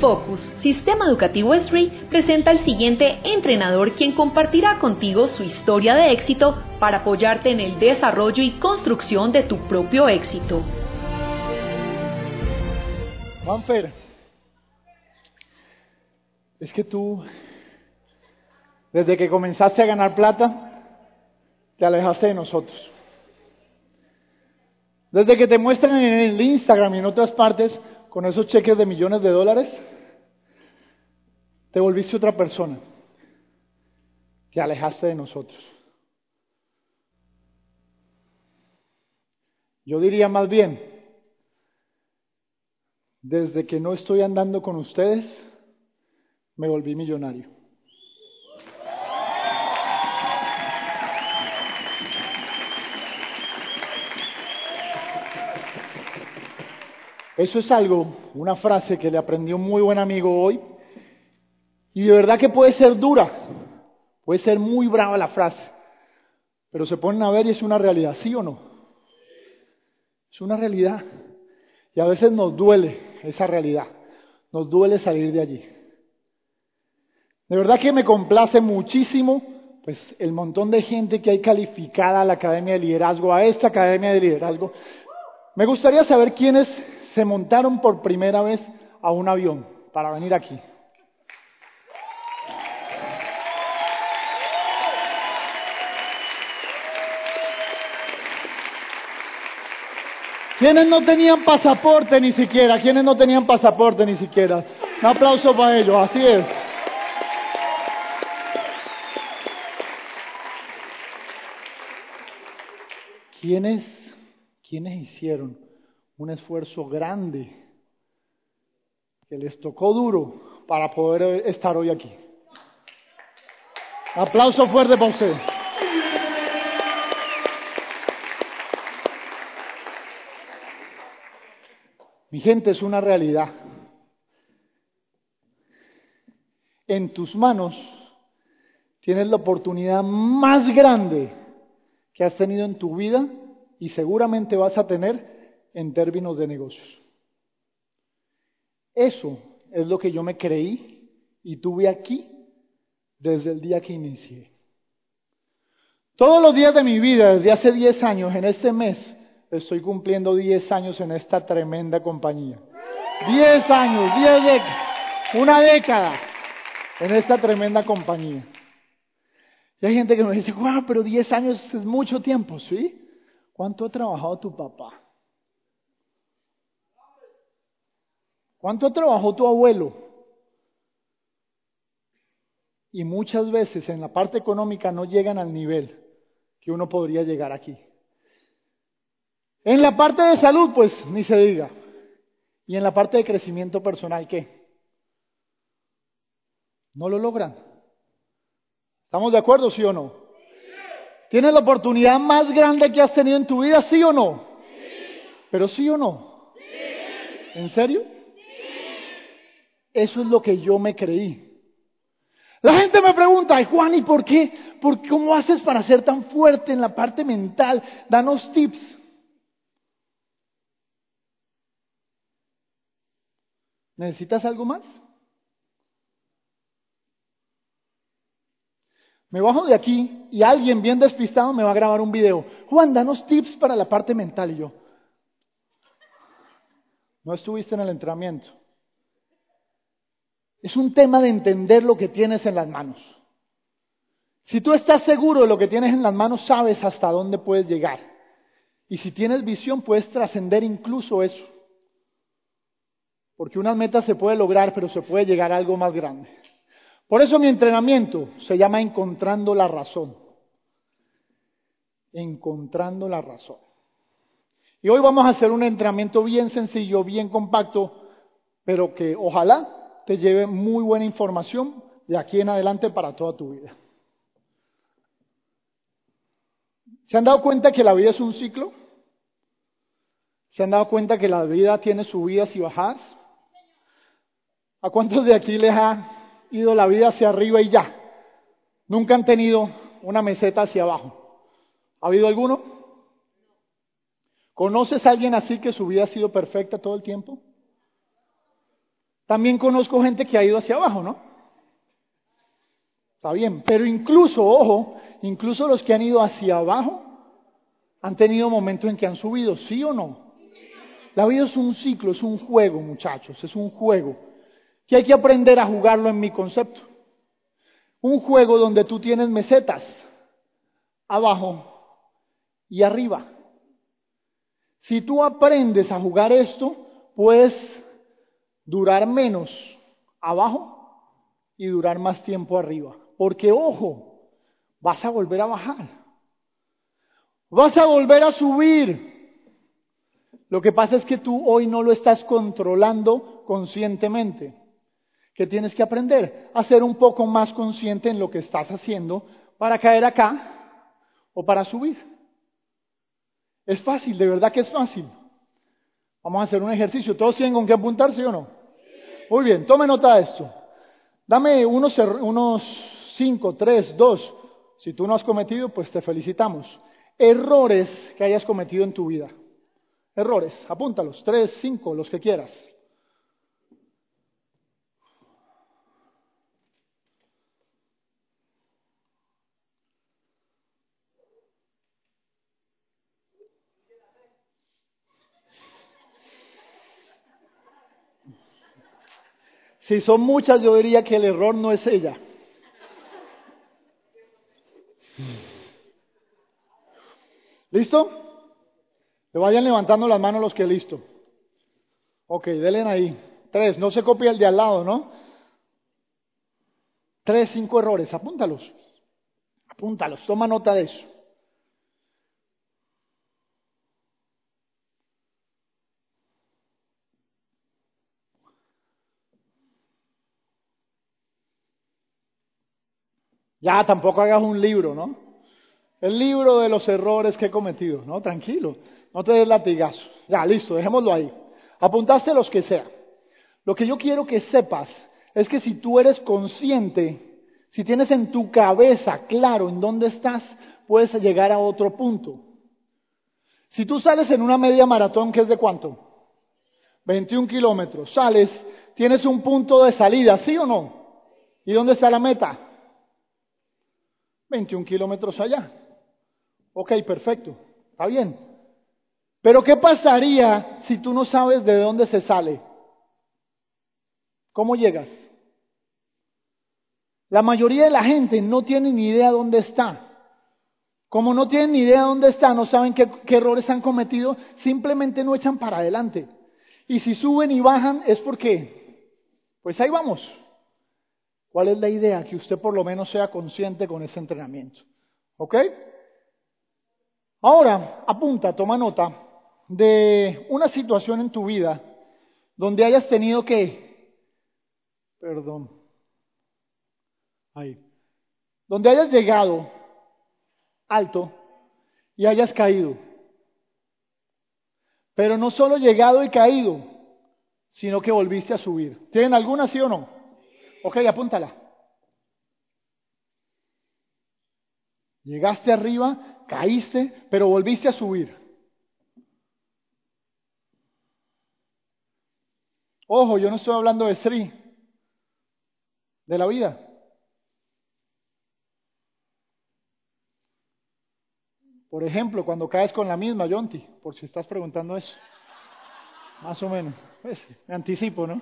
Focus, Sistema Educativo SRI, presenta al siguiente entrenador quien compartirá contigo su historia de éxito para apoyarte en el desarrollo y construcción de tu propio éxito. Juanfer, es que tú, desde que comenzaste a ganar plata, te alejaste de nosotros. Desde que te muestran en el Instagram y en otras partes con esos cheques de millones de dólares, te volviste otra persona. Te alejaste de nosotros. Yo diría más bien, desde que no estoy andando con ustedes, me volví millonario. Eso es algo, una frase que le aprendió un muy buen amigo hoy. Y de verdad que puede ser dura, puede ser muy brava la frase, pero se ponen a ver y es una realidad, ¿sí o no? Es una realidad. Y a veces nos duele esa realidad, nos duele salir de allí. De verdad que me complace muchísimo pues el montón de gente que hay calificada a la Academia de Liderazgo, a esta Academia de Liderazgo. Me gustaría saber quiénes se montaron por primera vez a un avión para venir aquí. ¿Quiénes no tenían pasaporte ni siquiera? ¿Quiénes no tenían pasaporte ni siquiera? Un aplauso para ellos, así es. ¿Quiénes, quiénes hicieron un esfuerzo grande que les tocó duro para poder estar hoy aquí. Aplauso fuerte para usted. Mi gente, es una realidad. En tus manos tienes la oportunidad más grande que has tenido en tu vida y seguramente vas a tener en términos de negocios. Eso es lo que yo me creí y tuve aquí desde el día que inicié. Todos los días de mi vida, desde hace 10 años, en este mes, estoy cumpliendo 10 años en esta tremenda compañía. 10 años, 10 décadas, una década en esta tremenda compañía. Y hay gente que me dice, wow, pero 10 años es mucho tiempo, ¿sí? ¿Cuánto ha trabajado tu papá? ¿Cuánto trabajó tu abuelo? Y muchas veces en la parte económica no llegan al nivel que uno podría llegar aquí. En la parte de salud, pues ni se diga. Y en la parte de crecimiento personal, ¿qué? No lo logran. ¿Estamos de acuerdo, sí o no? ¿Tienes la oportunidad más grande que has tenido en tu vida, sí o no? Pero sí o no. ¿En serio? Eso es lo que yo me creí. La gente me pregunta, Juan, ¿y por qué? ¿Por ¿Cómo haces para ser tan fuerte en la parte mental? Danos tips. ¿Necesitas algo más? Me bajo de aquí y alguien bien despistado me va a grabar un video. Juan, danos tips para la parte mental. Y yo, no estuviste en el entrenamiento. Es un tema de entender lo que tienes en las manos. Si tú estás seguro de lo que tienes en las manos, sabes hasta dónde puedes llegar. Y si tienes visión, puedes trascender incluso eso. Porque una meta se puede lograr, pero se puede llegar a algo más grande. Por eso mi entrenamiento se llama Encontrando la Razón. Encontrando la Razón. Y hoy vamos a hacer un entrenamiento bien sencillo, bien compacto, pero que ojalá te lleve muy buena información de aquí en adelante para toda tu vida. ¿Se han dado cuenta que la vida es un ciclo? ¿Se han dado cuenta que la vida tiene subidas y bajadas? ¿A cuántos de aquí les ha ido la vida hacia arriba y ya? Nunca han tenido una meseta hacia abajo. ¿Ha habido alguno? ¿Conoces a alguien así que su vida ha sido perfecta todo el tiempo? También conozco gente que ha ido hacia abajo, ¿no? Está bien, pero incluso, ojo, incluso los que han ido hacia abajo han tenido momentos en que han subido, ¿sí o no? La vida es un ciclo, es un juego, muchachos, es un juego que hay que aprender a jugarlo en mi concepto. Un juego donde tú tienes mesetas abajo y arriba. Si tú aprendes a jugar esto, puedes durar menos abajo y durar más tiempo arriba. Porque ojo, vas a volver a bajar. Vas a volver a subir. Lo que pasa es que tú hoy no lo estás controlando conscientemente. Que tienes que aprender a ser un poco más consciente en lo que estás haciendo para caer acá o para subir. Es fácil, de verdad que es fácil. Vamos a hacer un ejercicio. ¿Todos tienen con qué apuntarse o no? Muy bien, tome nota de esto. Dame unos, unos cinco, tres, dos. Si tú no has cometido, pues te felicitamos. Errores que hayas cometido en tu vida. Errores, apúntalos, tres, cinco, los que quieras. Si son muchas, yo diría que el error no es ella. ¿Listo? Le vayan levantando las manos los que listo. Ok, denle ahí. Tres, no se copia el de al lado, ¿no? Tres, cinco errores, apúntalos. Apúntalos, toma nota de eso. Ya tampoco hagas un libro, ¿no? El libro de los errores que he cometido, ¿no? Tranquilo, no te des latigazo. Ya, listo, dejémoslo ahí. Apuntaste los que sea. Lo que yo quiero que sepas es que si tú eres consciente, si tienes en tu cabeza claro en dónde estás, puedes llegar a otro punto. Si tú sales en una media maratón, ¿qué es de cuánto? 21 kilómetros. Sales, tienes un punto de salida, ¿sí o no? ¿Y dónde está la meta? 21 kilómetros allá. Ok, perfecto, está bien. Pero ¿qué pasaría si tú no sabes de dónde se sale? ¿Cómo llegas? La mayoría de la gente no tiene ni idea dónde está. Como no tienen ni idea dónde está, no saben qué, qué, errores han cometido, simplemente no echan para adelante. Y si suben y bajan es porque, pues ahí vamos. ¿Cuál es la idea? Que usted por lo menos sea consciente con ese entrenamiento. ¿Ok? Ahora, apunta, toma nota de una situación en tu vida donde hayas tenido que, perdón, ahí, donde hayas llegado alto y hayas caído. Pero no solo llegado y caído, sino que volviste a subir. ¿Tienen alguna, sí o no? Ok, apúntala. Llegaste arriba, caíste, pero volviste a subir. Ojo, yo no estoy hablando de Sri, de la vida. Por ejemplo, cuando caes con la misma, Yonti, por si estás preguntando eso. Más o menos. Pues, me anticipo, ¿no?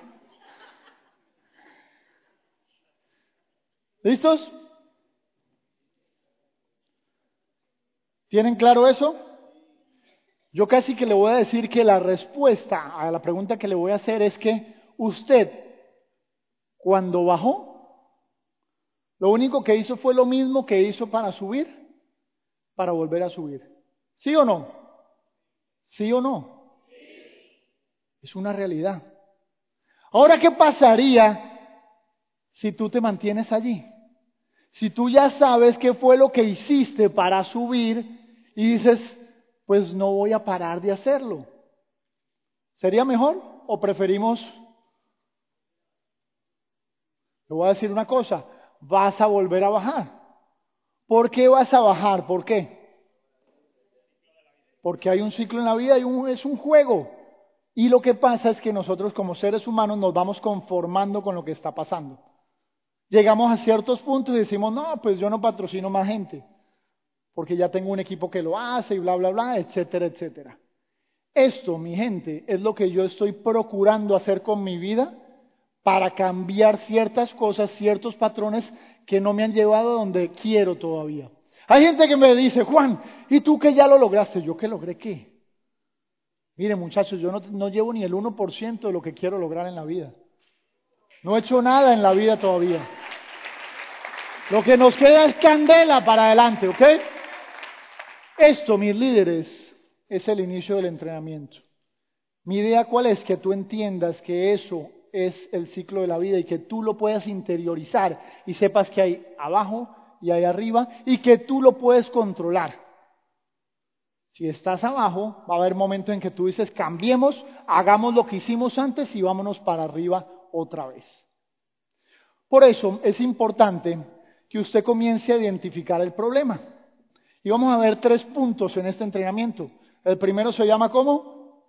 ¿Listos? ¿Tienen claro eso? Yo casi que le voy a decir que la respuesta a la pregunta que le voy a hacer es que usted, cuando bajó, lo único que hizo fue lo mismo que hizo para subir, para volver a subir. ¿Sí o no? ¿Sí o no? Es una realidad. Ahora, ¿qué pasaría si tú te mantienes allí? Si tú ya sabes qué fue lo que hiciste para subir y dices, pues no voy a parar de hacerlo. ¿Sería mejor o preferimos? Le voy a decir una cosa, vas a volver a bajar. ¿Por qué vas a bajar? ¿Por qué? Porque hay un ciclo en la vida y es un juego. Y lo que pasa es que nosotros como seres humanos nos vamos conformando con lo que está pasando. Llegamos a ciertos puntos y decimos, no, pues yo no patrocino más gente, porque ya tengo un equipo que lo hace y bla, bla, bla, etcétera, etcétera. Esto, mi gente, es lo que yo estoy procurando hacer con mi vida para cambiar ciertas cosas, ciertos patrones que no me han llevado a donde quiero todavía. Hay gente que me dice, Juan, ¿y tú que ya lo lograste? ¿Yo qué logré qué? Mire muchachos, yo no, llevo ni el 1% de lo que quiero lograr en la vida. No he hecho nada en la vida todavía. Lo que nos queda es candela para adelante, ¿ok? Esto, mis líderes, es el inicio del entrenamiento. Mi idea cuál es que tú entiendas que eso es el ciclo de la vida y que tú lo puedas interiorizar y sepas que hay abajo y hay arriba y que tú lo puedes controlar. Si estás abajo, va a haber momentos en que tú dices, cambiemos, hagamos lo que hicimos antes y vámonos para arriba otra vez. Por eso es importante que usted comience a identificar el problema. Y vamos a ver tres puntos en este entrenamiento. El primero se llama ¿cómo?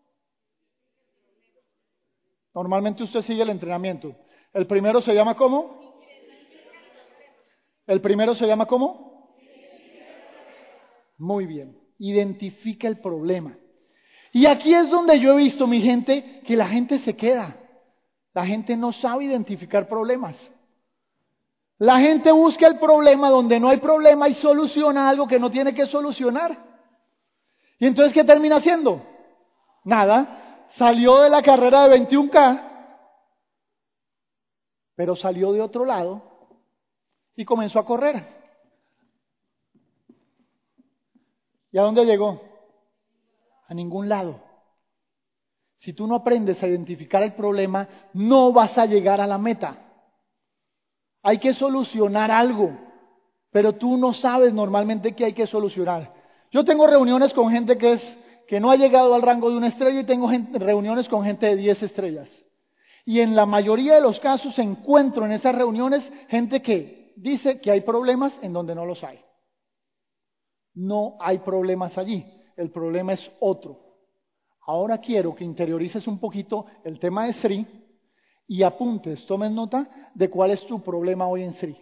Normalmente usted sigue el entrenamiento. El primero se llama ¿cómo? El primero se llama ¿cómo? Muy bien identifica el problema. Y aquí es donde yo he visto, mi gente, que la gente se queda. La gente no sabe identificar problemas. La gente busca el problema donde no hay problema y soluciona algo que no tiene que solucionar. ¿Y entonces qué termina haciendo? Nada. Salió de la carrera de 21K, pero salió de otro lado y comenzó a correr. ¿Y a dónde llegó? A ningún lado. Si tú no aprendes a identificar el problema, no vas a llegar a la meta. Hay que solucionar algo, pero tú no sabes normalmente qué hay que solucionar. Yo tengo reuniones con gente que, es, que no ha llegado al rango de una estrella y tengo reuniones con gente de 10 estrellas. Y en la mayoría de los casos encuentro en esas reuniones gente que dice que hay problemas en donde no los hay. No hay problemas allí, el problema es otro. Ahora quiero que interiorices un poquito el tema de Sri y apuntes, tomes nota de cuál es tu problema hoy en Sri.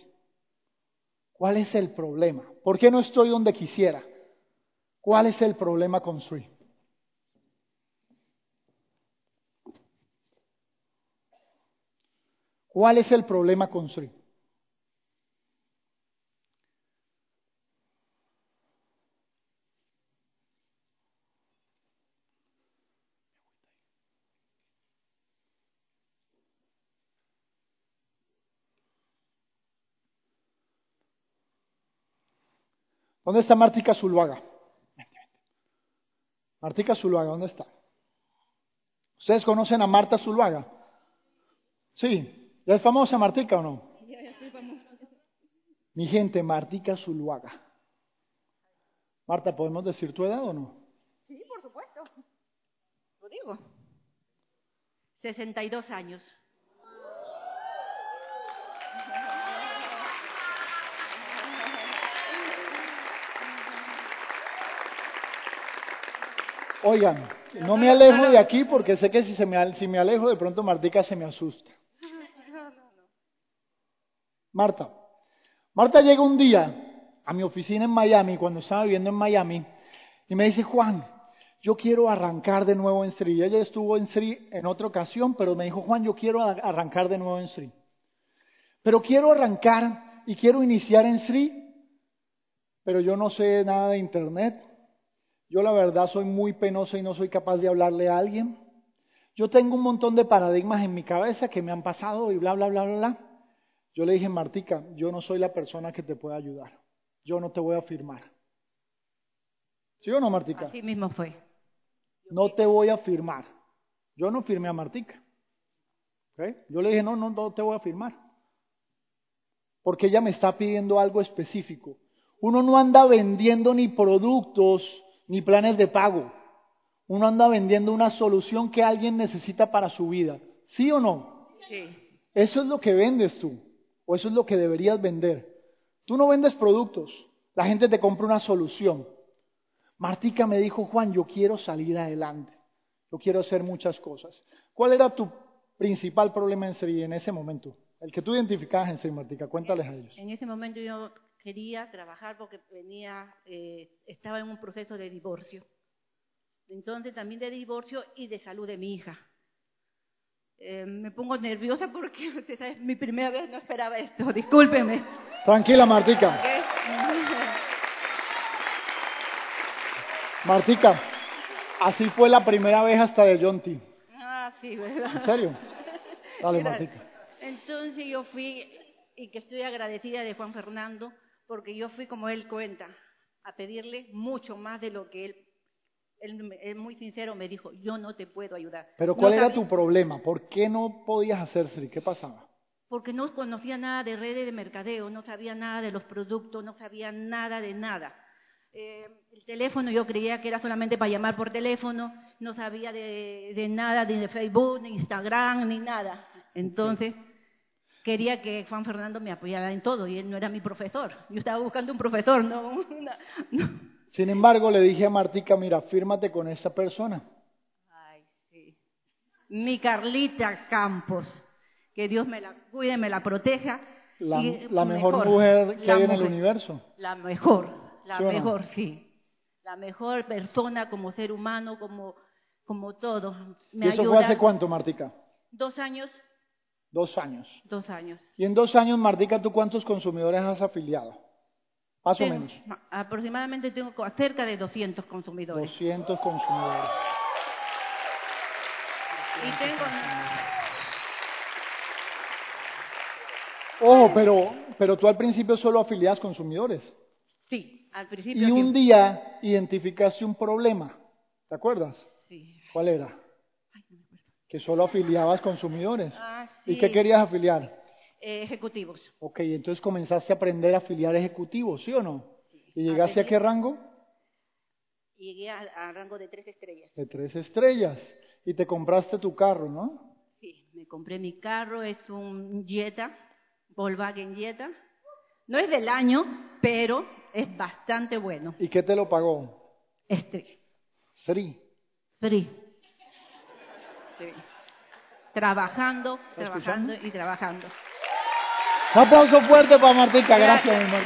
¿Cuál es el problema? ¿Por qué no estoy donde quisiera? ¿Cuál es el problema con Sri? ¿Cuál es el problema con Sri? ¿Dónde está Martica Zuluaga? Martica Zuluaga, ¿dónde está? ¿Ustedes conocen a Marta Zuluaga? Sí. ¿Ya es famosa Martica o no? Mi gente, Martica Zuluaga. Marta, ¿podemos decir tu edad o no? Sí, por supuesto. Lo digo. 62 años. Oigan, no me alejo de aquí porque sé que si, se me, si me alejo de pronto Martica se me asusta. Marta. Marta llega un día a mi oficina en Miami, cuando estaba viviendo en Miami, y me dice, Juan, yo quiero arrancar de nuevo en Sri. Ella estuvo en Sri en otra ocasión, pero me dijo, Juan, yo quiero arrancar de nuevo en Sri. Pero quiero arrancar y quiero iniciar en Sri, pero yo no sé nada de Internet, yo la verdad soy muy penoso y no soy capaz de hablarle a alguien. Yo tengo un montón de paradigmas en mi cabeza que me han pasado y bla, bla, bla, bla, bla. Yo le dije, Martica, yo no soy la persona que te pueda ayudar. Yo no te voy a firmar. ¿Sí o no, Martica? Así mismo fue. No te voy a firmar. Yo no firmé a Martica. Yo le dije, no, no, no te voy a firmar. Porque ella me está pidiendo algo específico. Uno no anda vendiendo ni productos ni planes de pago. Uno anda vendiendo una solución que alguien necesita para su vida. ¿Sí o no? Sí. Eso es lo que vendes tú, o eso es lo que deberías vender. Tú no vendes productos, la gente te compra una solución. Martica me dijo, Juan, yo quiero salir adelante. yo quiero hacer muchas cosas. ¿Cuál era tu principal problema en ese momento? El que tú identificabas en Martica, cuéntales a ellos. En ese momento yo quería trabajar porque venía, eh, estaba en un proceso de divorcio. Entonces también de divorcio y de salud de mi hija. Eh, me pongo nerviosa porque usted sabe, mi primera vez no esperaba esto, discúlpeme. Tranquila, Martica. Martica, así fue la primera vez hasta de John T. Ah, sí, ¿verdad? ¿En serio? Dale, Martica. Entonces yo fui, y que estoy agradecida de Juan Fernando, porque yo fui como él cuenta, a pedirle mucho más de lo que él, él, él muy sincero me dijo, yo no te puedo ayudar. Pero No ¿cuál era tu problema? ¿Por qué no podías hacer Sri? ¿Qué pasaba? Porque no conocía nada de redes de mercadeo, no sabía nada de los productos, no sabía nada de nada. Eh, el teléfono yo creía que era solamente para llamar por teléfono, no sabía de, de nada, ni de Facebook, ni Instagram, ni nada. Entonces, quería que Juan Fernando me apoyara en todo y él no era mi profesor. Yo estaba buscando un profesor, no una... no. Sin embargo, le dije a Martica, mira, fírmate con esta persona. Ay, sí. Mi Carlita Campos. Que Dios me la cuide, me la proteja. La, y la mejor, mujer que hay en el mujer. universo. La mejor, la ¿Sí o no? mejor, sí. La mejor persona como ser humano, como, como todo. Me ¿Y eso ayuda. fue hace cuánto, Martica? Dos años, Dos años. dos años. Y en dos años, Martica, ¿tú cuántos consumidores has afiliado? Más o menos. ma- aproximadamente tengo cerca de 200 consumidores. 200 consumidores. Y tengo, Ojo, pero, pero tú al principio solo afiliabas consumidores. sí, al principio. Y un día identificaste un problema. ¿Te acuerdas? Sí. ¿Cuál era? Ay, no me acuerdo. Que solo afiliabas consumidores. Ah, ¿Y qué querías afiliar? Eh, ejecutivos. Ok, entonces comenzaste a aprender a afiliar ejecutivos, ¿sí o no? ¿Y llegaste a qué rango? Llegué a, a rango de tres estrellas. De tres estrellas. Y te compraste tu carro, ¿no? Sí, me compré mi carro, es un Jetta, Volkswagen Jetta. No es del año, pero es bastante bueno. ¿Y qué te lo pagó? Este, Sri. free. Sí. Trabajando, ¿Estás trabajando y trabajando. Un aplauso fuerte para Martica, gracias, mi amor.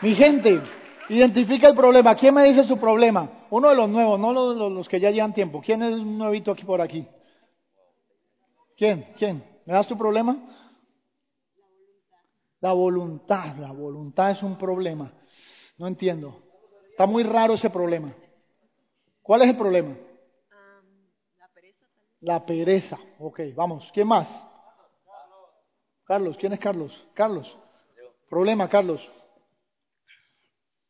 Mi gente, identifica el problema. ¿Quién me dice su problema? Uno de los nuevos, no los, los- los que ya llevan tiempo. ¿Quién es un nuevito aquí por aquí? ¿Quién? ¿Quién? ¿Me das tu problema? La voluntad. La voluntad es un problema. No entiendo. Está muy raro ese problema. ¿Cuál es el problema? La pereza. Ok, vamos. ¿Quién más? Carlos. ¿Quién es Carlos? Carlos. Problema, Carlos.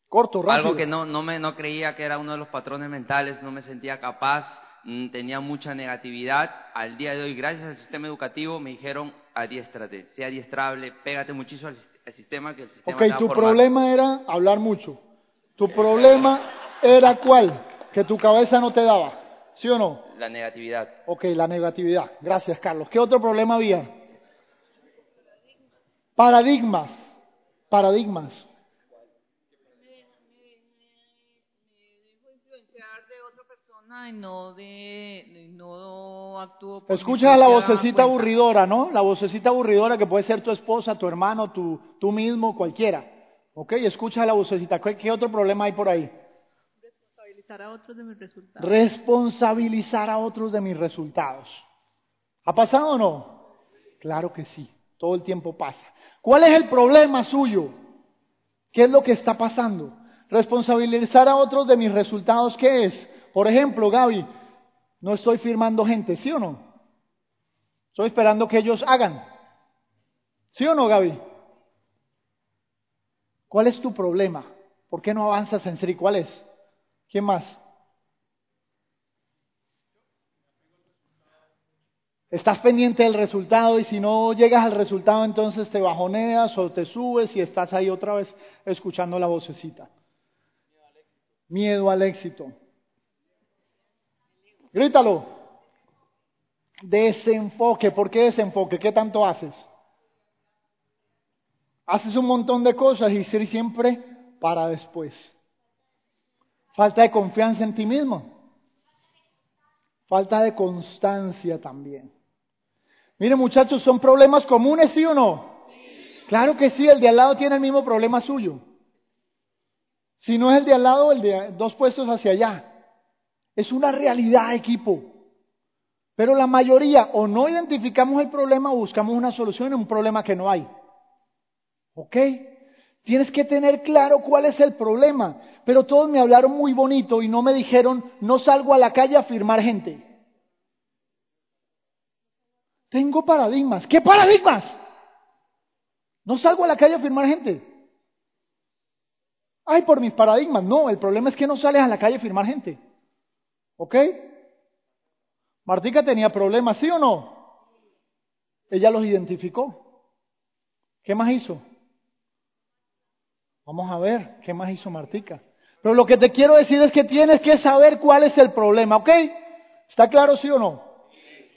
Corto, rápido. Algo que no, no, me, no creía que era uno de los patrones mentales, no me sentía capaz, tenía mucha negatividad. Al día de hoy, gracias al sistema educativo, me dijeron adiéstrate, sea adiestrable, pégate muchísimo al, sis- al sistema que el sistema Ok, te va a tu formar. problema era hablar mucho. Tu problema era cuál? Que tu cabeza no te daba. ¿Sí o no? La negatividad. Ok, la negatividad. Gracias, Carlos. ¿Qué otro problema había? Paradigmas. Paradigmas. Otra persona y no de, no actúo Escuchas a la vocecita cuenta. aburridora, ¿no? La vocecita aburridora que puede ser tu esposa, tu hermano, tu, tú mismo, cualquiera. ¿Ok? Escucha a la vocecita. ¿Qué, qué otro problema hay por ahí? Responsabilizar a otros de mis resultados. Responsabilizar a otros de mis resultados. ¿Ha pasado o no? Claro que sí. Todo el tiempo pasa. ¿Cuál es el problema suyo? ¿Qué es lo que está pasando? Responsabilizar a otros de mis resultados, ¿qué es? Por ejemplo, Gaby, no estoy firmando gente, ¿sí o no? Estoy esperando que ellos hagan. ¿Sí o no, Gaby? ¿Cuál es tu problema? ¿Por qué no avanzas en Sri? ¿Cuál es? ¿Quién más? Estás pendiente del resultado y si no llegas al resultado entonces te bajoneas o te subes y estás ahí otra vez escuchando la vocecita. Miedo al éxito. Grítalo. Desenfoque. ¿Por qué desenfoque? ¿Qué tanto haces? Haces un montón de cosas y Sri siempre para después. Falta de confianza en ti mismo. Falta de constancia también. Miren muchachos, ¿son problemas comunes, sí o no? Claro que sí, el de al lado tiene el mismo problema suyo. Si no es el de al lado, el de dos puestos hacia allá. Es una realidad, equipo. Pero la mayoría o no identificamos el problema o buscamos una solución en un problema que no hay. ¿Ok? Tienes que tener claro cuál es el problema. Pero todos me hablaron muy bonito y no me dijeron, no salgo a la calle a firmar gente. Tengo paradigmas. ¿Qué paradigmas? No salgo a la calle a firmar gente. Ay, por mis paradigmas. No, el problema es que no sales a la calle a firmar gente. ¿Ok? Martica tenía problemas, ¿sí o no? Ella los identificó. ¿Qué más hizo? Vamos a ver, ¿qué más hizo Martica? Pero lo que te quiero decir es que tienes que saber cuál es el problema, ¿ok? ¿Está claro, sí o no?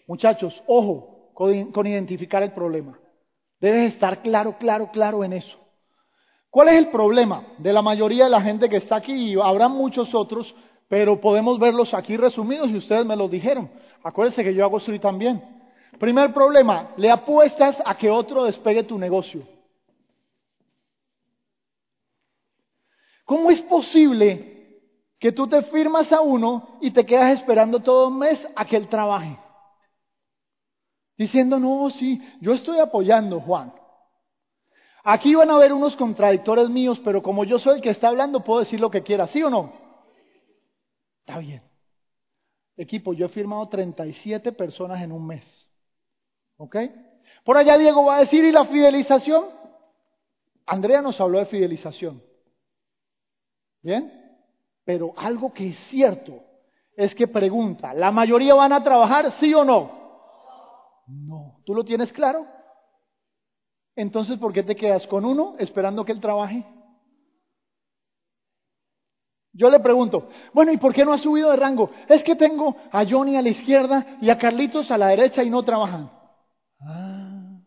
Muchachos, ojo con, con identificar el problema. Debes estar claro, claro, claro en eso. ¿Cuál es el problema de la mayoría de la gente que está aquí? Y habrá muchos otros, pero podemos verlos aquí resumidos y ustedes me los dijeron. Acuérdense que yo hago esto también. Primer problema, le apuestas a que otro despegue tu negocio. ¿Cómo es posible que tú te firmas a uno y te quedas esperando todo un mes a que él trabaje? Diciendo, no, sí, yo estoy apoyando, Juan. Aquí van a haber unos contradictores míos, pero como yo soy el que está hablando, puedo decir lo que quiera, ¿sí o no? Está bien. Equipo, yo he firmado 37 personas en un mes. ¿Ok? Por allá Diego va a decir, ¿y la fidelización? Andrea nos habló de fidelización. ¿Bien? Pero algo que es cierto es que pregunta, ¿la mayoría van a trabajar sí o no? No. ¿Tú lo tienes claro? Entonces, ¿por qué te quedas con uno esperando que él trabaje? Yo le pregunto, bueno, ¿y por qué no ha subido de rango? Es que tengo a Johnny a la izquierda y a Carlitos a la derecha y no trabajan. Ah.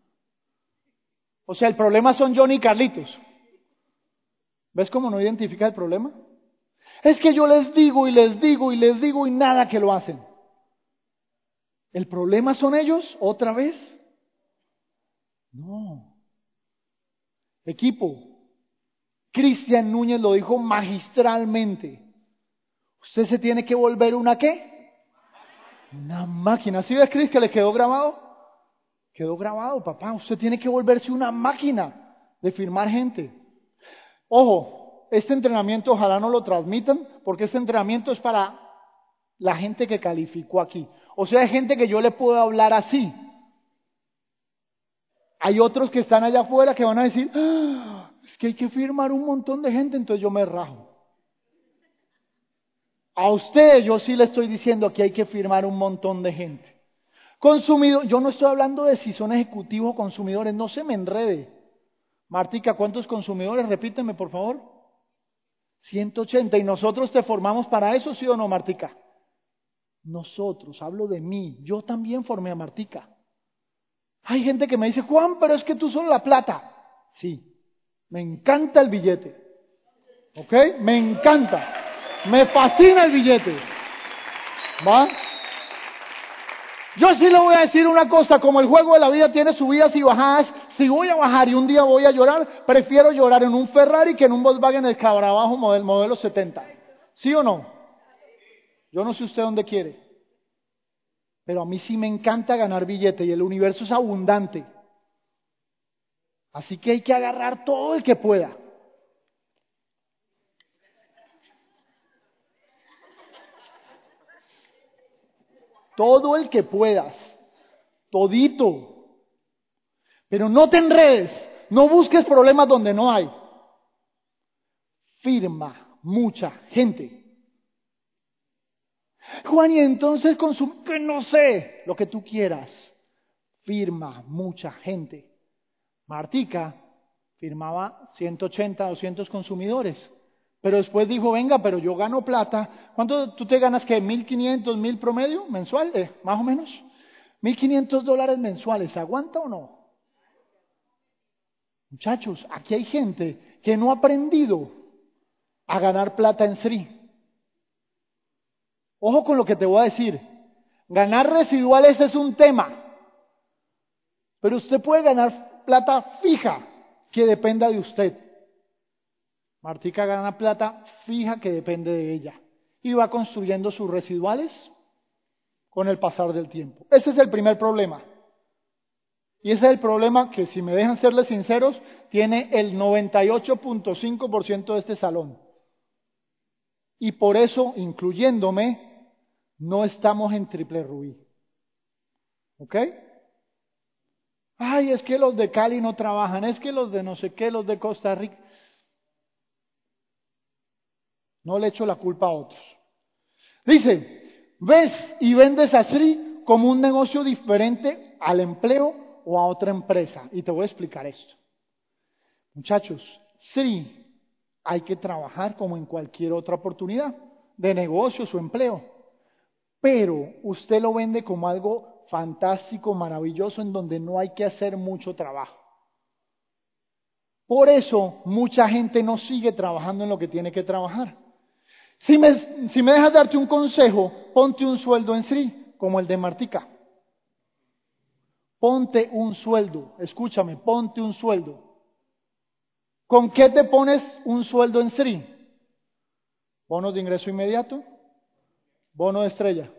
O sea, el problema son Johnny y Carlitos. ¿Ves cómo no identifica el problema? Es que yo les digo y les digo y les digo y nada que lo hacen. ¿El problema son ellos otra vez? No. Equipo, Cristian Núñez lo dijo magistralmente. Usted se tiene que volver una qué? Una máquina. ¿Sí ves, Cris, que le quedó grabado? Quedó grabado, papá. Usted tiene que volverse una máquina de firmar gente. Ojo, este entrenamiento ojalá no lo transmitan, porque este entrenamiento es para la gente que calificó aquí. O sea, hay gente que yo le puedo hablar así. Hay otros que están allá afuera que van a decir, ¡Ah! Que hay que firmar un montón de gente, entonces yo me rajo. A usted yo sí le estoy diciendo que hay que firmar un montón de gente. Consumidor, yo no estoy hablando de si son ejecutivos o consumidores, no se me enrede. Martica, ¿cuántos consumidores? Repíteme, por favor. 180. ¿Y nosotros te formamos para eso, sí o no, Martica? Nosotros, hablo de mí. Yo también formé a Martica. Hay gente que me dice, Juan, pero es que tú solo la plata. Sí, me encanta el billete. ¿Ok? Me encanta. Me fascina el billete. ¿Va? Yo sí le voy a decir una cosa, como el juego de la vida tiene subidas y bajadas, si voy a bajar y un día voy a llorar, prefiero llorar en un Ferrari que en un Volkswagen el cabrabajo modelo, modelo 70. ¿Sí o no? Yo no sé usted dónde quiere. Pero a mí sí me encanta ganar billete y el universo es abundante. Así que hay que agarrar todo el que pueda. Todo el que puedas. Todito. Pero no te enredes. No busques problemas donde no hay. Firma mucha gente. Juan, y entonces consume, que no sé, lo que tú quieras. Firma mucha gente. Martica firmaba 180, 200 consumidores. Pero después dijo, venga, pero yo gano plata. ¿Cuánto tú te ganas? ¿Qué? ¿1.500, 1.000 promedio mensual? Eh, más o menos. 1.500 dólares mensuales. ¿Aguanta o no? Muchachos, aquí hay gente que no ha aprendido a ganar plata en Sri. Ojo con lo que te voy a decir. Ganar residuales es un tema, pero usted puede ganar plata fija que dependa de usted. Martica gana plata fija que depende de ella y va construyendo sus residuales con el pasar del tiempo. Ese es el primer problema. Y ese es el problema que, si me dejan serles sinceros, tiene el 98.5% de este salón. Y por eso, incluyéndome, no estamos en triple rubí. ¿Ok? Ay, es que los de Cali no trabajan, es que los de no sé qué, los de Costa Rica. No le echo la culpa a otros. Dice, ves y vendes a Sri como un negocio diferente al empleo o a otra empresa. Y te voy a explicar esto. Muchachos, Sri hay que trabajar como en cualquier otra oportunidad de negocio o empleo. Pero usted lo vende como algo fantástico, maravilloso, en donde no hay que hacer mucho trabajo. Por eso mucha gente no sigue trabajando en lo que tiene que trabajar. Si me, si me dejas darte un consejo, ponte un sueldo en Sri, como el de Martica. Ponte un sueldo, escúchame, ponte un sueldo. ¿Con qué te pones un sueldo en Sri? Bono de ingreso inmediato, bono de estrella.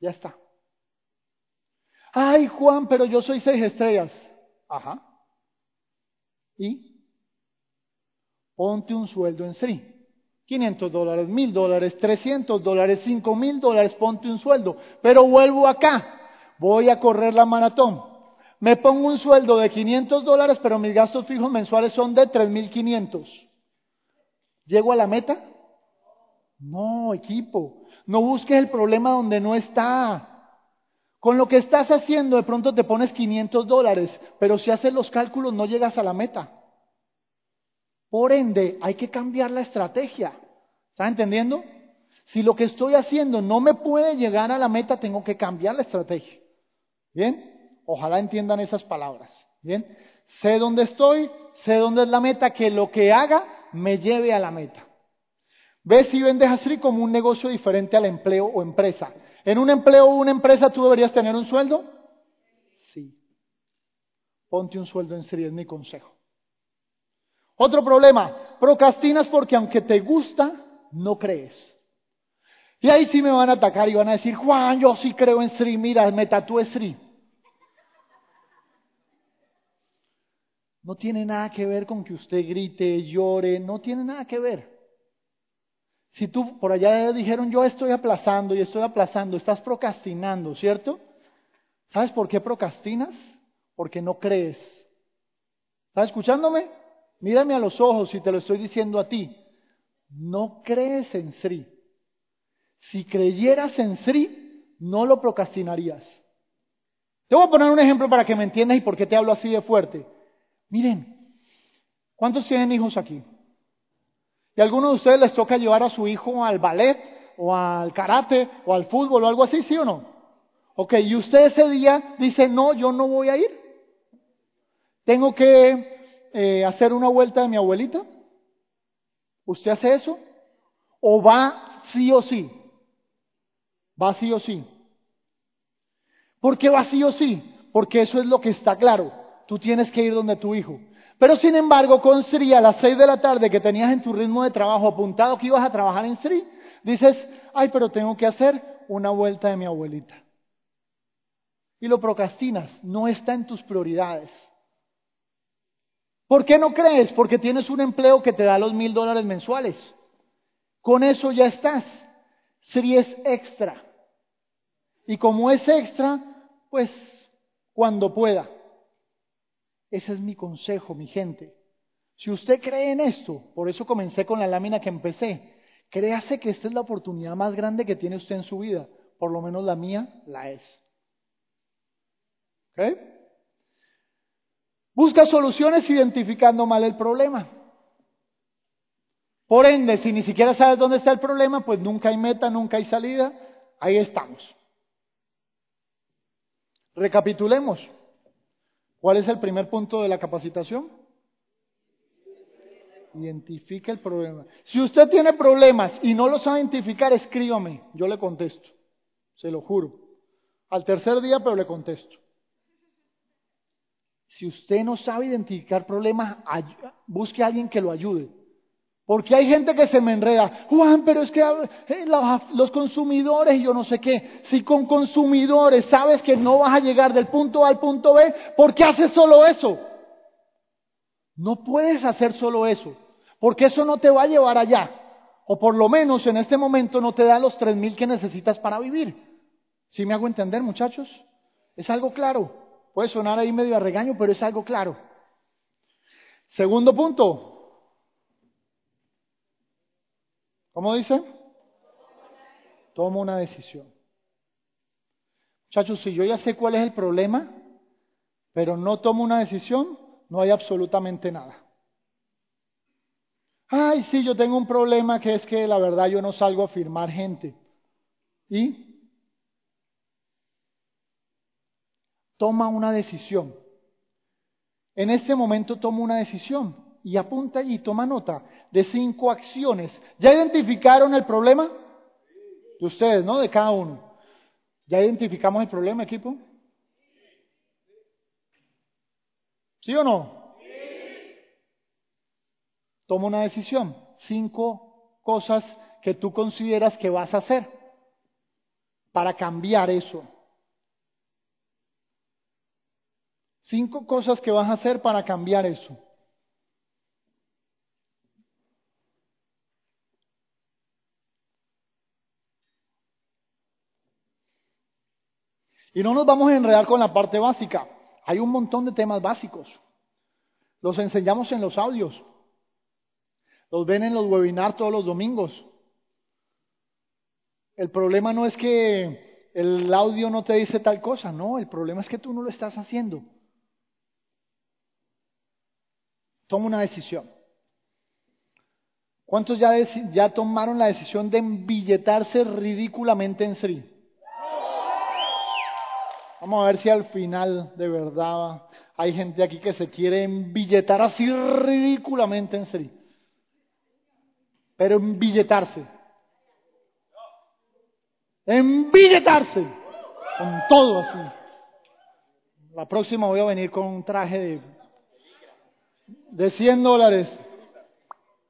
Ya está. Ay, Juan, pero yo soy seis estrellas. Ajá. ¿Y? Ponte un sueldo en Sri. 500 dólares, 1000 dólares, 300 dólares, 5000 dólares, ponte un sueldo. Pero vuelvo acá, voy a correr la maratón. Me pongo un sueldo de 500 dólares, pero mis gastos fijos mensuales son de 3500. ¿Llego a la meta? No, equipo. No busques el problema donde no está. Con lo que estás haciendo, de pronto te pones 500 dólares, pero si haces los cálculos no llegas a la meta. Por ende, hay que cambiar la estrategia. ¿Está entendiendo? Si lo que estoy haciendo no me puede llegar a la meta, tengo que cambiar la estrategia. ¿Bien? Ojalá entiendan esas palabras. ¿Bien? Sé dónde estoy, sé dónde es la meta, que lo que haga me lleve a la meta. ¿Ves si vendes así como un negocio diferente al empleo o empresa? ¿En un empleo o una empresa tú deberías tener un sueldo? Sí. Ponte un sueldo en serie, es mi consejo. Otro problema, procrastinas porque aunque te gusta, no crees. Y ahí sí me van a atacar y van a decir, Juan, yo sí creo en Sri, mira, me tatué Sri. No tiene nada que ver con que usted grite, llore, no tiene nada que ver. Si tú por allá dijeron, yo estoy aplazando y estoy aplazando, estás procrastinando, ¿cierto? ¿Sabes por qué procrastinas? Porque no crees. ¿Estás escuchándome? Mírame a los ojos y te lo estoy diciendo a ti. No crees en Sri. Si creyeras en Sri, no lo procrastinarías. Te voy a poner un ejemplo para que me entiendas y por qué te hablo así de fuerte. Miren, ¿cuántos tienen hijos aquí? ¿Y a alguno de ustedes les toca llevar a su hijo al ballet o al karate o al fútbol o algo así, sí o no? Ok, y usted ese día dice, no, yo no voy a ir. Tengo que eh, hacer una vuelta de mi abuelita? ¿Usted hace eso? ¿O va sí o sí? Va sí o sí. ¿Por qué va sí o sí? Porque eso es lo que está claro. Tú tienes que ir donde tu hijo. Pero sin embargo, con Sri a las seis de la tarde que tenías en tu ritmo de trabajo apuntado que ibas a trabajar en Sri, dices, ay, pero tengo que hacer una vuelta de mi abuelita. Y lo procrastinas, no está en tus prioridades. ¿Por qué no crees? Porque tienes un empleo que te da los mil dólares mensuales. Con eso ya estás. Si es extra. Y como es extra, pues cuando pueda. Ese es mi consejo, mi gente. Si usted cree en esto, por eso comencé con la lámina que empecé, créase que esta es la oportunidad más grande que tiene usted en su vida. Por lo menos la mía la es. ¿Ok? Busca soluciones identificando mal el problema. Por ende, si ni siquiera sabes dónde está el problema, pues nunca hay meta, nunca hay salida. Ahí estamos. Recapitulemos. ¿Cuál es el primer punto de la capacitación? Identifica el problema. Si usted tiene problemas y no los sabe identificar, escríbame, yo le contesto. Se lo juro. Al tercer día, pero le contesto. Si usted no sabe identificar problemas, busque a alguien que lo ayude. Porque hay gente que se me enreda. Juan, pero es que eh, los consumidores yo no sé qué. Si con consumidores sabes que no vas a llegar del punto A al punto B, ¿por qué haces solo eso? No puedes hacer solo eso, porque eso no te va a llevar allá. O por lo menos en este momento no te da los tres mil que necesitas para vivir. ¿Sí me hago entender, muchachos? Es algo claro. Puede sonar ahí medio a regaño, pero es algo claro. Segundo punto. ¿Cómo dice? Toma una decisión. Muchachos, si yo ya sé cuál es el problema, pero no tomo una decisión, no hay absolutamente nada. Ay, sí, yo tengo un problema que es que la verdad yo no salgo a firmar gente. ¿Y? toma una decisión. En este momento toma una decisión y apunta allí, toma nota de cinco acciones. ¿Ya identificaron el problema? De ustedes, ¿no? De cada uno. ¿Ya identificamos el problema, equipo? ¿Sí o no? Toma una decisión. Cinco cosas que tú consideras que vas a hacer para cambiar eso. Cinco cosas que vas a hacer para cambiar eso. Y no nos vamos a enredar con la parte básica. Hay un montón de temas básicos. Los enseñamos en los audios. Los ven en los webinars todos los domingos. El problema no es que el audio no te dice tal cosa, no, el problema es que tú no lo estás haciendo. Toma una decisión. ¿Cuántos ya, tomaron la decisión de embilletarse ridículamente en Sri? Vamos a ver si al final de verdad hay gente aquí que se quiere embilletar así ridículamente en Sri. Pero embilletarse. Embilletarse. Con todo así. La próxima voy a venir con un traje de de 100 dólares,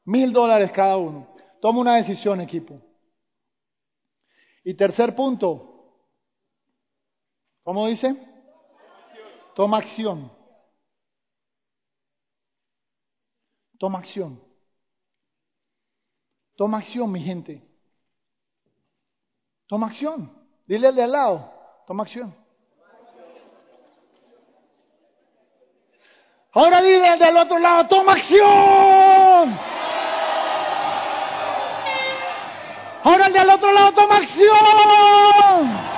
mil dólares cada uno. Toma una decisión, equipo. Y tercer punto, ¿cómo dice? Toma acción. Toma acción. Toma acción, mi gente. Toma acción. Dile al de al lado, toma acción. Ahora dile del otro lado, toma acción. Ahora el del otro lado, toma acción.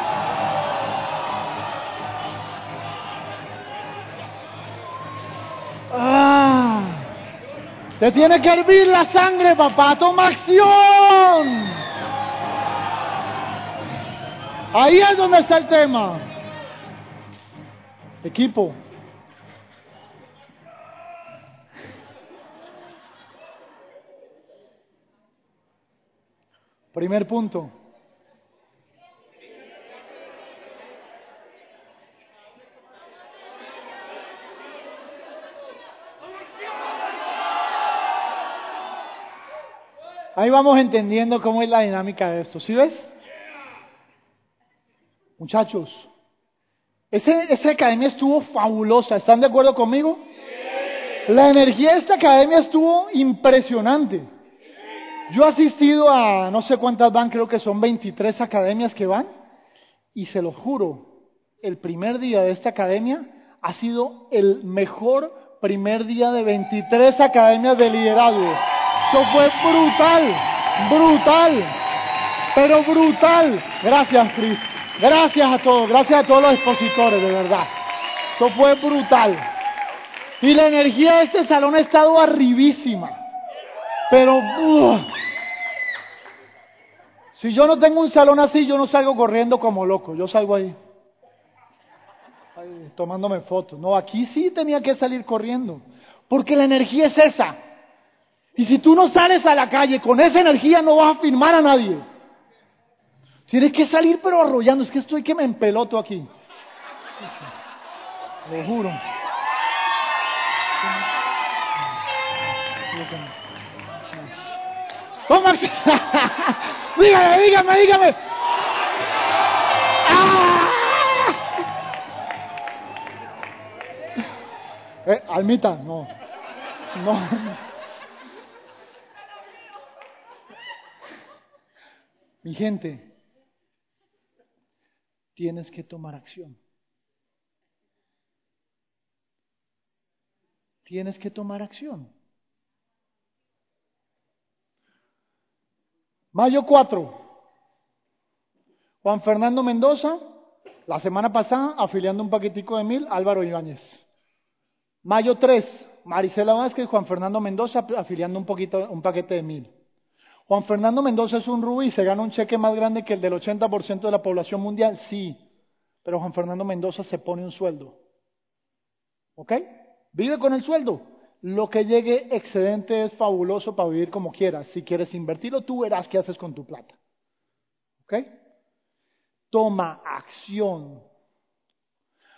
Te tiene que hervir la sangre, papá. Toma acción. Ahí es donde está el tema. Equipo. Primer punto. Ahí vamos entendiendo cómo es la dinámica de esto. ¿Sí ves? Muchachos, esa academia estuvo fabulosa. ¿Están de acuerdo conmigo? La energía de esta academia estuvo impresionante. Yo he asistido a no sé cuántas van, creo que son 23 academias que van, y se lo juro, el primer día de esta academia ha sido el mejor primer día de 23 academias de liderazgo. Eso fue brutal, brutal, pero brutal. Gracias, Cris. Gracias a todos, gracias a todos los expositores, de verdad. Eso fue brutal. Y la energía de este salón ha estado arribísima. Pero, si yo no tengo un salón así, yo no salgo corriendo como loco, yo salgo ahí, ahí, tomándome fotos. No, aquí sí tenía que salir corriendo, porque la energía es esa. Y si tú no sales a la calle con esa energía, no vas a firmar a nadie. Tienes que salir pero arrollando. Es que estoy que me empeloto aquí. Lo juro. ¿Cómo? dígame, dígame, dígame. ¡Ah! Eh, Almita, no. No. Mi gente, tienes que tomar acción. Tienes que tomar acción. Mayo 4. Juan Fernando Mendoza, la semana pasada, afiliando un paquetico de mil, Álvaro Ibáñez. Mayo 3, Marisela Vázquez, Juan Fernando Mendoza, afiliando un, poquito, un paquete de mil. Juan Fernando Mendoza es un rubí, se gana un cheque más grande que el del 80% de la población mundial, sí, pero Juan Fernando Mendoza se pone un sueldo. ¿Ok? Vive con el sueldo. Lo que llegue excedente es fabuloso para vivir como quieras. Si quieres invertirlo, tú verás qué haces con tu plata. ¿Ok? Toma acción.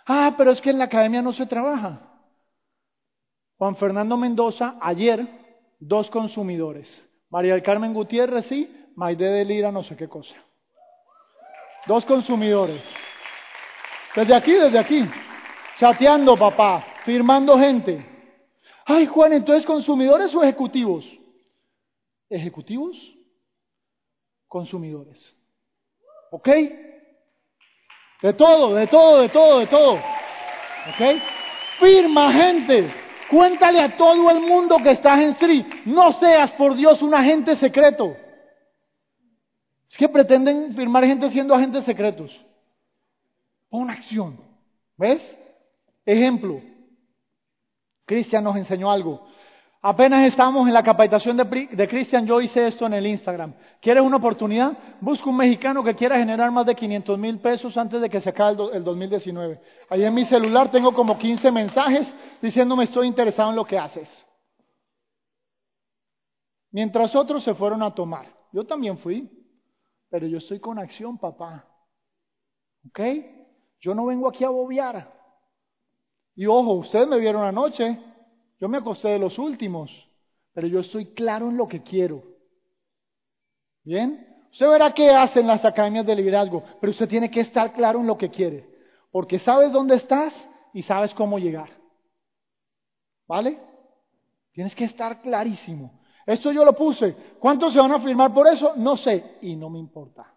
Ah, pero es que en la academia no se trabaja. Juan Fernando Mendoza, ayer, dos consumidores. María del Carmen Gutiérrez, sí, Maide de Lira, no sé qué cosa. Dos consumidores. Desde aquí, desde aquí. Chateando, papá. Firmando gente. Ay, Juan, entonces consumidores o ejecutivos? Ejecutivos, consumidores. ¿Ok? De todo, de todo, de todo, de todo. ¿Ok? Firma gente. Cuéntale a todo el mundo que estás en Sri. No seas, por Dios, un agente secreto. Es que pretenden firmar gente siendo agentes secretos. Pon acción. ¿Ves? Ejemplo. Cristian nos enseñó algo. Apenas estábamos en la capacitación de, Cristian, yo hice esto en el Instagram. ¿Quieres una oportunidad? Busca un mexicano que quiera generar más de 500 mil pesos antes de que se acabe el, el 2019. Ahí en mi celular tengo como 15 mensajes diciéndome estoy interesado en lo que haces. Mientras otros se fueron a tomar. Yo también fui, pero yo estoy con acción, papá. ¿Ok? Yo no vengo aquí a bobear. Y ojo, ustedes me vieron anoche, yo me acosté de los últimos, pero yo estoy claro en lo que quiero. ¿Bien? Usted verá qué hacen las academias de liderazgo, pero usted tiene que estar claro en lo que quiere, porque sabes dónde estás y sabes cómo llegar. ¿Vale? Tienes que estar clarísimo. Esto yo lo puse. ¿Cuántos se van a firmar por eso? No sé, y no me importa.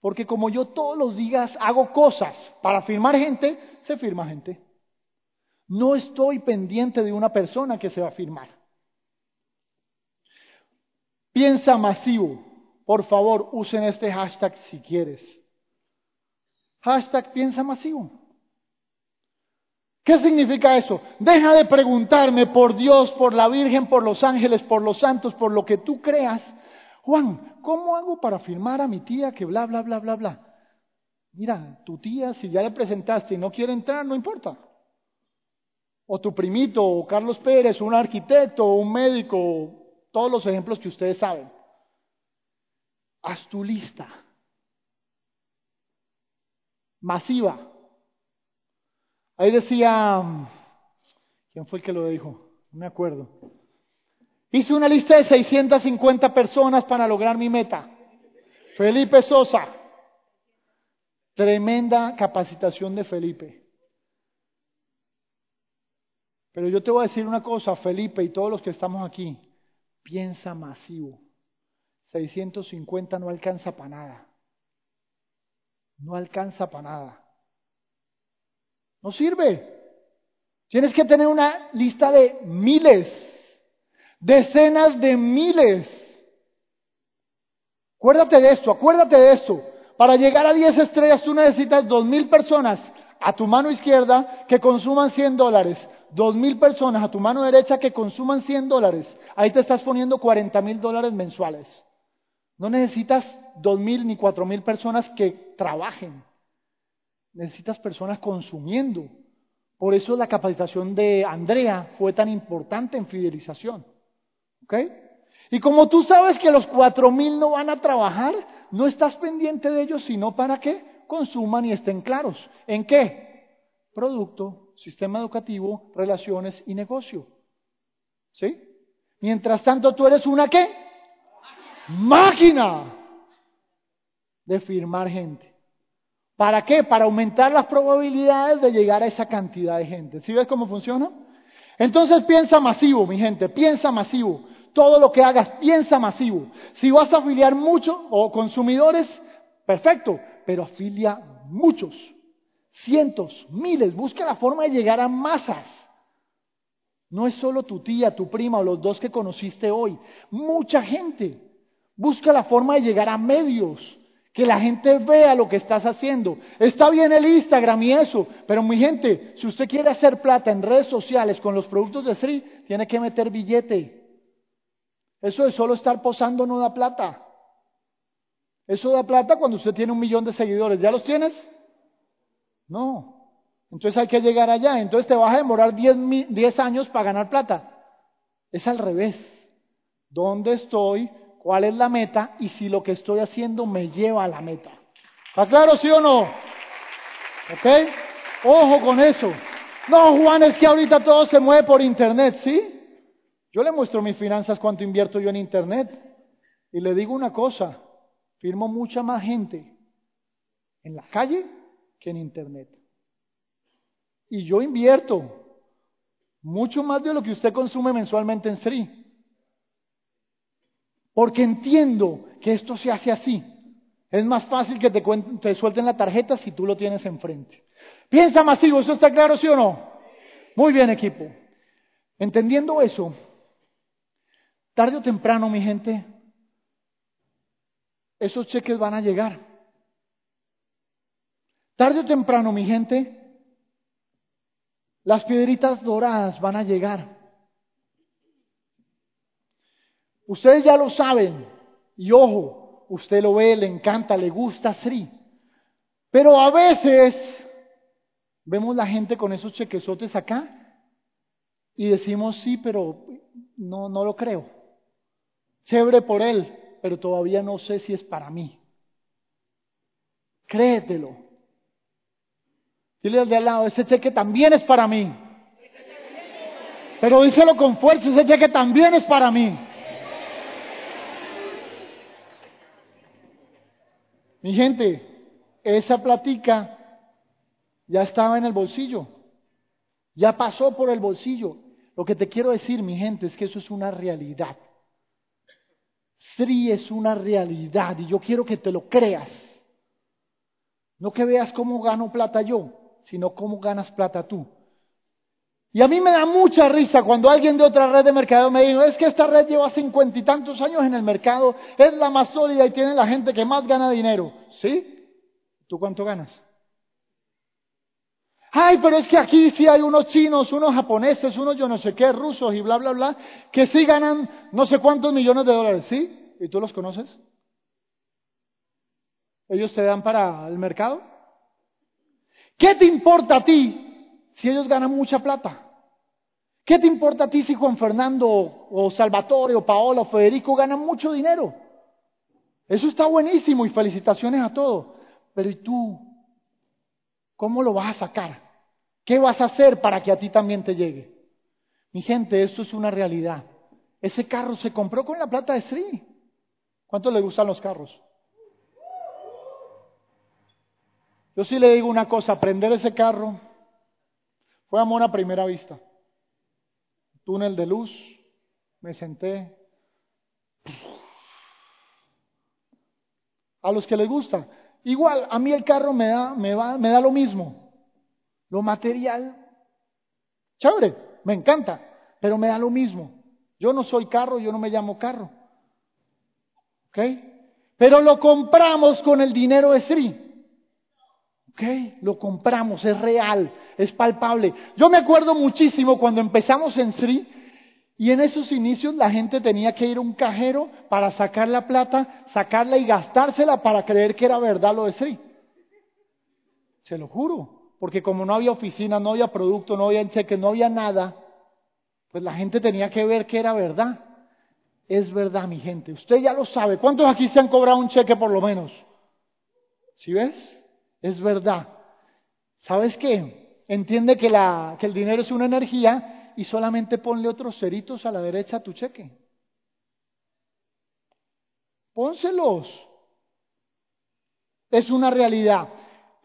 Porque como yo todos los días hago cosas para firmar gente, se firma gente. No estoy pendiente de una persona que se va a firmar. Piensa masivo. Por favor, usen este hashtag si quieres. Hashtag piensa masivo. ¿Qué significa eso? Deja de preguntarme por Dios, por la Virgen, por los ángeles, por los santos, por lo que tú creas. Juan, ¿cómo hago para firmar a mi tía que bla, bla, bla, bla, bla? Mira, tu tía, si ya le presentaste y no quiere entrar, no importa o tu primito, o Carlos Pérez, un arquitecto, un médico, todos los ejemplos que ustedes saben. Haz tu lista. Masiva. Ahí decía, ¿quién fue el que lo dijo? No me acuerdo. Hice una lista de 650 personas para lograr mi meta. Felipe Sosa. Tremenda capacitación de Felipe. Pero yo te voy a decir una cosa, Felipe y todos los que estamos aquí, piensa masivo. 650 no alcanza para nada. No alcanza para nada. No sirve. Tienes que tener una lista de miles, decenas de miles. Acuérdate de esto, acuérdate de esto. Para llegar a 10 estrellas tú necesitas 2.000 personas a tu mano izquierda que consuman 100 dólares dos mil personas a tu mano derecha que consuman 100 dólares, ahí te estás poniendo 40 mil dólares mensuales. No necesitas dos mil ni cuatro mil personas que trabajen. Necesitas personas consumiendo. Por eso la capacitación de Andrea fue tan importante en fidelización. ¿Ok? Y como tú sabes que los cuatro mil no van a trabajar, no estás pendiente de ellos, sino para que consuman y estén claros. ¿En qué? Producto, sistema educativo, relaciones y negocio. ¿Sí? Mientras tanto, tú eres una qué? Máquina de firmar gente. ¿Para qué? Para aumentar las probabilidades de llegar a esa cantidad de gente. ¿Sí ves cómo funciona? Entonces piensa masivo, mi gente, piensa masivo. Todo lo que hagas, piensa masivo. Si vas a afiliar muchos o consumidores, perfecto, pero afilia muchos, cientos, miles. Busca la forma de llegar a masas. No es solo tu tía, tu prima o los dos que conociste hoy. Mucha gente. Busca la forma de llegar a medios, que la gente vea lo que estás haciendo. Está bien el Instagram y eso, pero mi gente, si usted quiere hacer plata en redes sociales con los productos de Sri, tiene que meter billete. Eso de solo estar posando no da plata. Eso da plata cuando usted tiene un millón de seguidores. ¿Ya los tienes? No. Entonces hay que llegar allá. Entonces te vas a demorar 10, años para ganar plata. Es al revés. ¿Dónde estoy? ¿Cuál es la meta? Y si lo que estoy haciendo me lleva a la meta. ¿Está claro, sí o no? ¿Ok? Ojo con eso. No, Juan, es que ahorita todo se mueve por internet, ¿sí? Yo le muestro mis finanzas, cuánto invierto yo en internet. Y le digo una cosa, firmo mucha más gente en la calle que en internet. Y yo invierto mucho más de lo que usted consume mensualmente en Sri. Porque entiendo que esto se hace así. Es más fácil que te, te suelten la tarjeta si tú lo tienes enfrente. Piensa masivo, ¿eso está claro, sí o no? Muy bien, equipo. Entendiendo eso, tarde o temprano, mi gente, esos cheques van a llegar. Tarde o temprano, mi gente, las piedritas doradas van a llegar. Ustedes ya lo saben, y ojo, usted lo ve, le encanta, le gusta Sri. Pero a veces vemos la gente con esos chequesotes acá y decimos sí, pero no, no lo creo. Chévere por él, pero todavía no sé si es para mí. Créetelo. Dile al de al lado, ese cheque también es para mí. Pero díselo con fuerza, ese cheque también es para mí. Mi gente, esa platica ya estaba en el bolsillo, ya pasó por el bolsillo. Lo que te quiero decir, mi gente, es que eso es una realidad. Sri es una realidad y yo quiero que te lo creas. No que veas cómo gano plata yo, sino cómo ganas plata tú. Y a mí me da mucha risa cuando alguien de otra red de mercado me dice, es que esta red lleva cincuenta y tantos años en el mercado, es la más sólida y tiene la gente que más gana dinero. ¿Sí? ¿Tú cuánto ganas? Ay, pero es que aquí sí hay unos chinos, unos japoneses, unos yo no sé qué, rusos y bla, bla, bla, que sí ganan no sé cuántos millones de dólares, ¿sí? ¿Y tú los conoces? ¿Ellos te dan para el mercado? ¿Qué te importa a ti si ellos ganan mucha plata? ¿Qué te importa a ti si Juan Fernando o Salvatore o Paola o Federico ganan mucho dinero? Eso está buenísimo y felicitaciones a todos. Pero ¿y tú? ¿Cómo lo vas a sacar? ¿Qué vas a hacer para que a ti también te llegue? Mi gente, esto es una realidad. Ese carro se compró con la plata de Sri. ¿Cuánto le gustan los carros? Yo sí le digo una cosa, prender ese carro fue amor a primera vista. Túnel de luz, me senté. A los que les gusta. Igual, a mí el carro me da, me va, me da lo mismo. Lo material, chévere, me encanta, pero me da lo mismo. Yo no soy carro, yo no me llamo carro. ¿Ok? Pero lo compramos con el dinero de Sri. ¿Ok? Lo compramos, es real, es palpable. Yo me acuerdo muchísimo cuando empezamos en Sri y en esos inicios la gente tenía que ir a un cajero para sacar la plata, sacarla y gastársela para creer que era verdad lo de Sri. Se lo juro, porque como no había oficina, no había producto, no había cheques, no había nada, pues la gente tenía que ver que era verdad. Es verdad, mi gente. Usted ya lo sabe. ¿Cuántos aquí se han cobrado un cheque por lo menos? ¿Sí ves? Es verdad. ¿Sabes qué? Entiende que, el dinero es una energía y solamente ponle otros ceritos a la derecha a tu cheque. Pónselos. Es una realidad.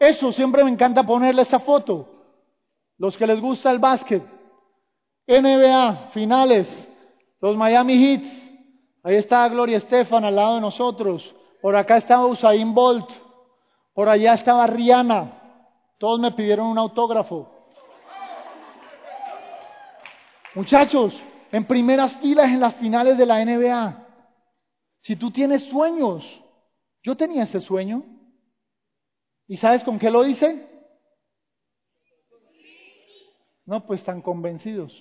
Eso siempre me encanta ponerle esa foto. Los que les gusta el básquet. NBA, finales, los Miami Heat. Ahí está Gloria Estefan al lado de nosotros. Por acá estaba Usain Bolt. Por allá estaba Rihanna. Todos me pidieron un autógrafo. Muchachos, en primeras filas en las finales de la NBA. Si tú tienes sueños, yo tenía ese sueño. ¿Y sabes con qué lo hice? No, pues tan convencidos.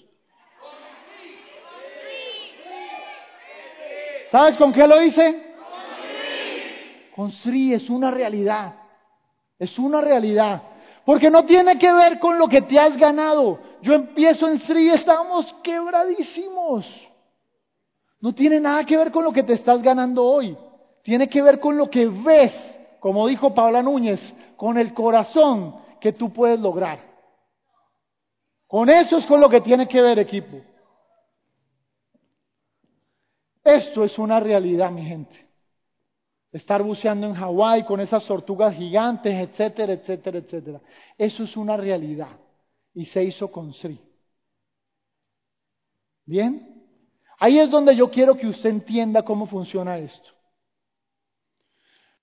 ¿Sabes con qué lo hice? Con Sri es una realidad. Es una realidad. Porque no tiene que ver con lo que te has ganado. Yo empiezo en Sri y estamos quebradísimos. No tiene nada que ver con lo que te estás ganando hoy. Tiene que ver con lo que ves, como dijo Paula Núñez, con el corazón que tú puedes lograr. Con eso es con lo que tiene que ver equipo. Esto es una realidad, mi gente. Estar buceando en Hawái con esas tortugas gigantes, etcétera, etcétera, etcétera. Eso es una realidad. Y se hizo con Sri. ¿Bien? Ahí es donde yo quiero que usted entienda cómo funciona esto.